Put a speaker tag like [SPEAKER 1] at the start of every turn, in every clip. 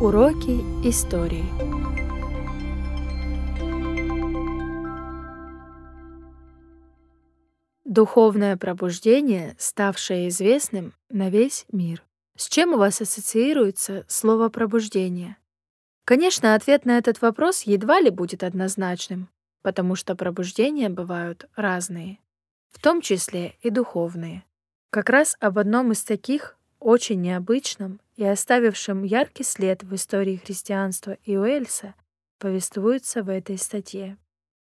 [SPEAKER 1] Уроки истории. Духовное пробуждение, ставшее известным на весь мир. С чем у вас ассоциируется слово «пробуждение»? Конечно, ответ на этот вопрос едва ли будет однозначным, потому что пробуждения бывают разные, в том числе и духовные. Как раз об одном из таких, очень необычном и оставившем яркий след в истории христианства и Уэльса, повествуется в этой статье.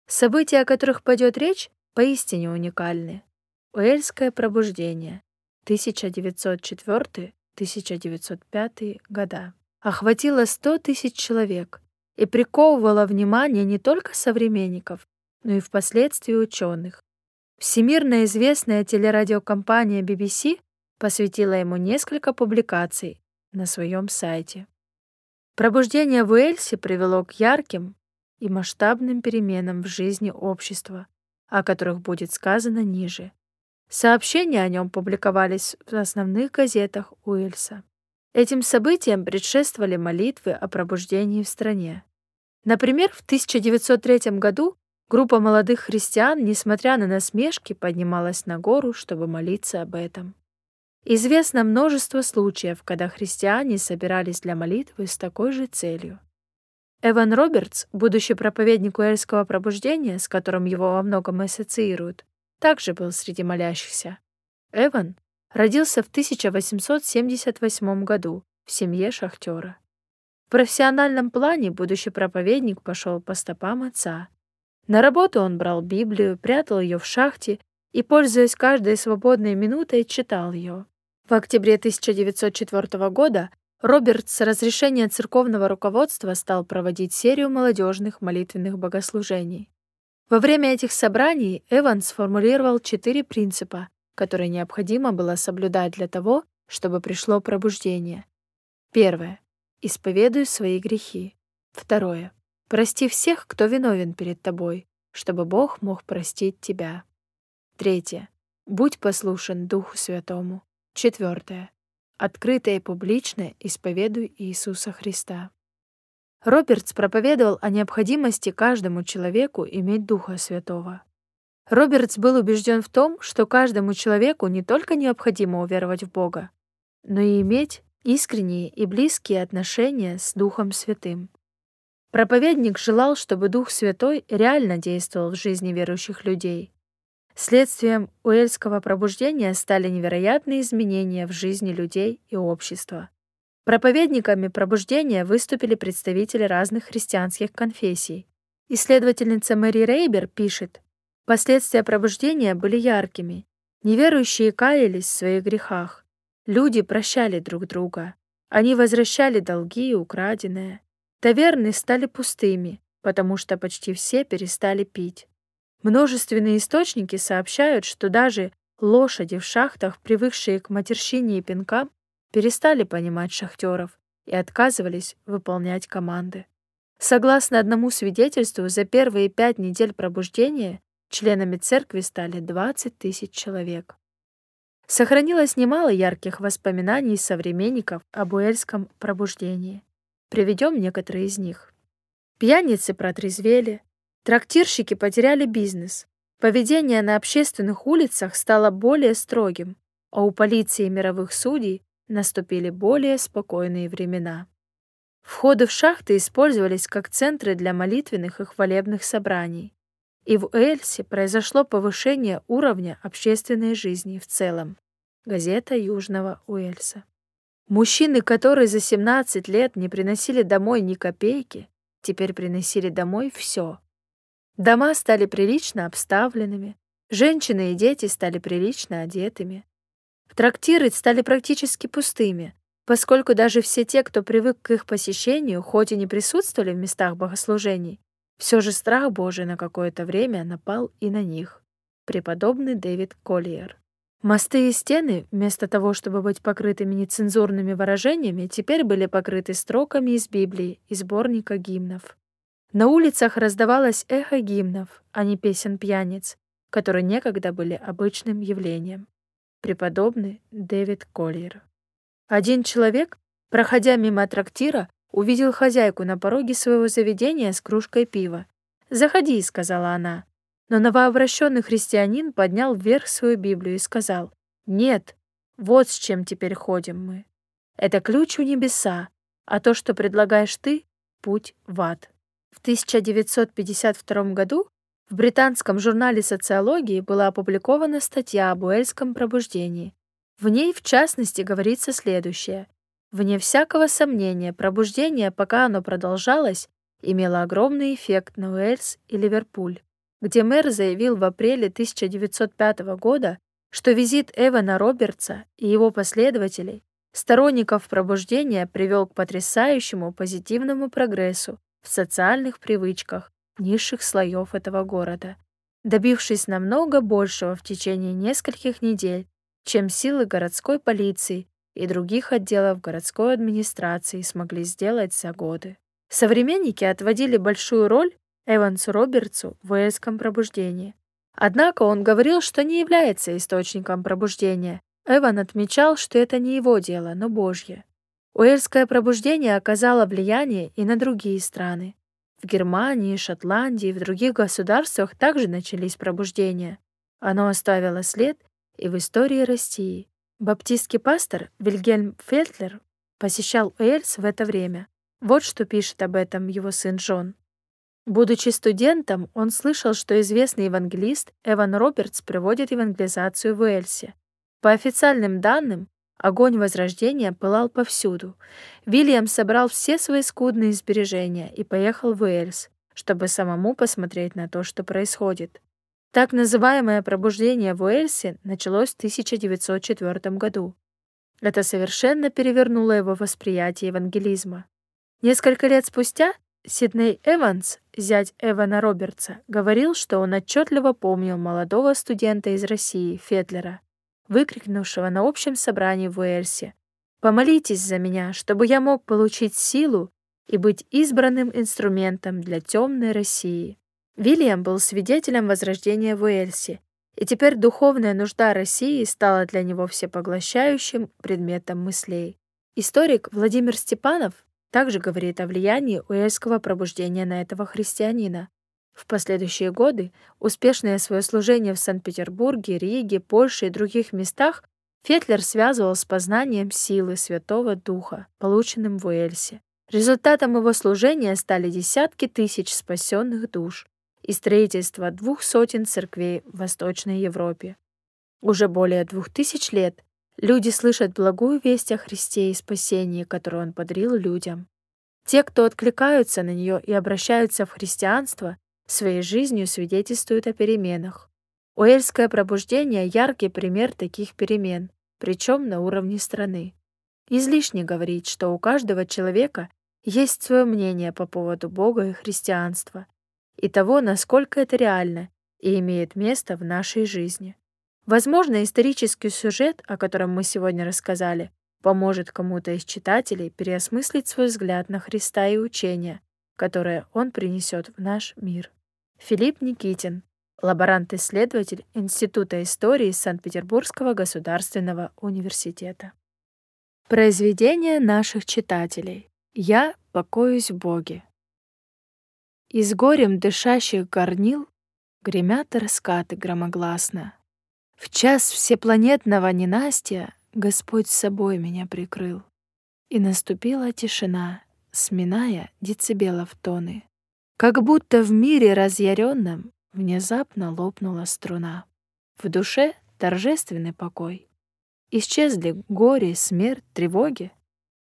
[SPEAKER 1] События, о которых пойдет речь, поистине уникальны. Уэльское пробуждение 1904-1905 года охватило 100 тысяч человек и приковывало внимание не только современников, но и впоследствии ученых. Всемирно известная телерадиокомпания BBC посвятила ему несколько публикаций на своем сайте. Пробуждение в Уэльсе привело к ярким и масштабным переменам в жизни общества, о которых будет сказано ниже. Сообщения о нем публиковались в основных газетах Уэльса. Этим событиям предшествовали молитвы о пробуждении в стране. Например, в 1903 году группа молодых христиан, несмотря на насмешки, поднималась на гору, чтобы молиться об этом. Известно множество случаев, когда христиане собирались для молитвы с такой же целью. Эван Робертс, будущий проповедник Уэльского пробуждения, с которым его во многом ассоциируют, также был среди молящихся. Эван родился в 1878 году в семье шахтера. В профессиональном плане будущий проповедник пошел по стопам отца. На работу он брал Библию, прятал ее в шахте и, пользуясь каждой свободной минутой, читал ее. В октябре 1904 года Роберт с разрешения церковного руководства стал проводить серию молодежных молитвенных богослужений. Во время этих собраний Эван сформулировал четыре принципа, которые необходимо было соблюдать для того, чтобы пришло пробуждение. Первое. Исповедуй свои грехи. Второе. Прости всех, кто виновен перед тобой, чтобы Бог мог простить тебя. Третье. Будь послушен Духу Святому. Четвертое. Открыто и публично исповедуй Иисуса Христа. Робертс проповедовал о необходимости каждому человеку иметь Духа Святого. Робертс был убежден в том, что каждому человеку не только необходимо уверовать в Бога, но и иметь искренние и близкие отношения с Духом Святым. Проповедник желал, чтобы Дух Святой реально действовал в жизни верующих людей. Следствием уэльского пробуждения стали невероятные изменения в жизни людей и общества. Проповедниками пробуждения выступили представители разных христианских конфессий. Исследовательница Мэри Рейбер пишет, «Последствия пробуждения были яркими. Неверующие каялись в своих грехах. Люди прощали друг друга. Они возвращали долги и украденное. Таверны стали пустыми, потому что почти все перестали пить. Множественные источники сообщают, что даже лошади в шахтах, привыкшие к матерщине и пинкам, перестали понимать шахтеров и отказывались выполнять команды. Согласно одному свидетельству, за первые пять недель пробуждения членами церкви стали 20 тысяч человек. Сохранилось немало ярких воспоминаний современников об уэльском пробуждении. Приведем некоторые из них. Пьяницы протрезвели, трактирщики потеряли бизнес, поведение на общественных улицах стало более строгим, а у полиции и мировых судей наступили более спокойные времена. Входы в шахты использовались как центры для молитвенных и хвалебных собраний. И в Эльсе произошло повышение уровня общественной жизни в целом. Газета Южного Уэльса. Мужчины, которые за 17 лет не приносили домой ни копейки, теперь приносили домой все. Дома стали прилично обставленными, женщины и дети стали прилично одетыми. Трактиры стали практически пустыми, поскольку даже все те, кто привык к их посещению, хоть и не присутствовали в местах богослужений, все же страх Божий на какое-то время напал и на них. Преподобный Дэвид Коллиер. Мосты и стены, вместо того, чтобы быть покрытыми нецензурными выражениями, теперь были покрыты строками из Библии и сборника гимнов. На улицах раздавалось эхо гимнов, а не песен пьяниц, которые некогда были обычным явлением преподобный Дэвид Коллер. Один человек, проходя мимо трактира, увидел хозяйку на пороге своего заведения с кружкой пива. «Заходи», — сказала она. Но новообращенный христианин поднял вверх свою Библию и сказал, «Нет, вот с чем теперь ходим мы. Это ключ у небеса, а то, что предлагаешь ты, — путь в ад». В 1952 году в британском журнале социологии была опубликована статья об уэльском пробуждении. В ней, в частности, говорится следующее. Вне всякого сомнения, пробуждение, пока оно продолжалось, имело огромный эффект на Уэльс и Ливерпуль где мэр заявил в апреле 1905 года, что визит Эвана Робертса и его последователей, сторонников пробуждения, привел к потрясающему позитивному прогрессу в социальных привычках низших слоев этого города, добившись намного большего в течение нескольких недель, чем силы городской полиции и других отделов городской администрации смогли сделать за годы. Современники отводили большую роль Эвансу Робертсу в уэльском пробуждении. Однако он говорил, что не является источником пробуждения. Эван отмечал, что это не его дело, но Божье. Уэльское пробуждение оказало влияние и на другие страны. В Германии, Шотландии и в других государствах также начались пробуждения. Оно оставило след и в истории России. Баптистский пастор Вильгельм Фельтлер посещал Уэльс в это время. Вот что пишет об этом его сын Джон. Будучи студентом, он слышал, что известный евангелист Эван Робертс проводит евангелизацию в Уэльсе. По официальным данным, огонь Возрождения пылал повсюду. Вильям собрал все свои скудные сбережения и поехал в Уэльс, чтобы самому посмотреть на то, что происходит. Так называемое пробуждение в Уэльсе началось в 1904 году. Это совершенно перевернуло его восприятие евангелизма. Несколько лет спустя Сидней Эванс, зять Эвана Робертса, говорил, что он отчетливо помнил молодого студента из России, Фетлера, выкрикнувшего на общем собрании в Уэльсе «Помолитесь за меня, чтобы я мог получить силу и быть избранным инструментом для темной России». Вильям был свидетелем возрождения в Уэльсе, и теперь духовная нужда России стала для него всепоглощающим предметом мыслей. Историк Владимир Степанов также говорит о влиянии уэльского пробуждения на этого христианина. В последующие годы успешное свое служение в Санкт-Петербурге, Риге, Польше и других местах Фетлер связывал с познанием силы Святого Духа, полученным в Уэльсе. Результатом его служения стали десятки тысяч спасенных душ и строительство двух сотен церквей в Восточной Европе. Уже более двух тысяч лет Люди слышат благую весть о Христе и спасении, которую Он подарил людям. Те, кто откликаются на нее и обращаются в христианство, своей жизнью свидетельствуют о переменах. Уэльское пробуждение — яркий пример таких перемен, причем на уровне страны. Излишне говорить, что у каждого человека есть свое мнение по поводу Бога и христианства, и того, насколько это реально и имеет место в нашей жизни. Возможно, исторический сюжет, о котором мы сегодня рассказали, поможет кому-то из читателей переосмыслить свой взгляд на Христа и учение, которое он принесет в наш мир. Филипп Никитин, лаборант-исследователь Института истории Санкт-Петербургского государственного университета. Произведение наших читателей. Я покоюсь в Боге. Из горем дышащих горнил гремят раскаты громогласно. В час всепланетного ненастья Господь с собой меня прикрыл. И наступила тишина, сминая децибелов тоны. Как будто в мире разъяренном внезапно лопнула струна. В душе торжественный покой. Исчезли горе, смерть, тревоги.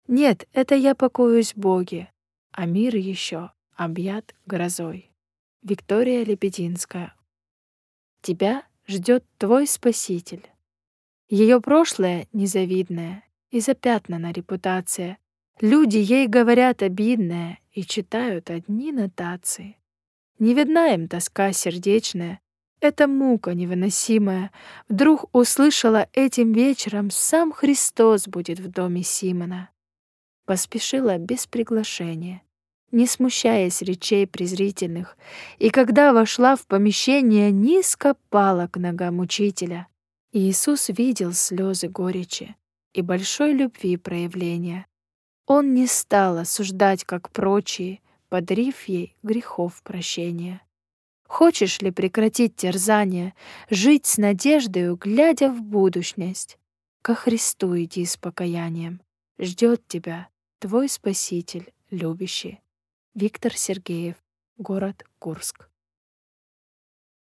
[SPEAKER 1] Нет, это я покоюсь в Боге, а мир еще объят грозой. Виктория Лебединская. Тебя ждет твой Спаситель. Ее прошлое незавидное и запятнана репутация. Люди ей говорят обидное и читают одни нотации. Не видна им тоска сердечная, эта мука невыносимая. Вдруг услышала этим вечером, сам Христос будет в доме Симона. Поспешила без приглашения не смущаясь речей презрительных, и когда вошла в помещение, низко пала к ногам учителя. Иисус видел слезы горечи и большой любви проявления. Он не стал осуждать, как прочие, подарив ей грехов прощения. Хочешь ли прекратить терзание, жить с надеждою, глядя в будущность? Ко Христу иди с покаянием. Ждет тебя твой Спаситель любящий. Виктор Сергеев, город Курск.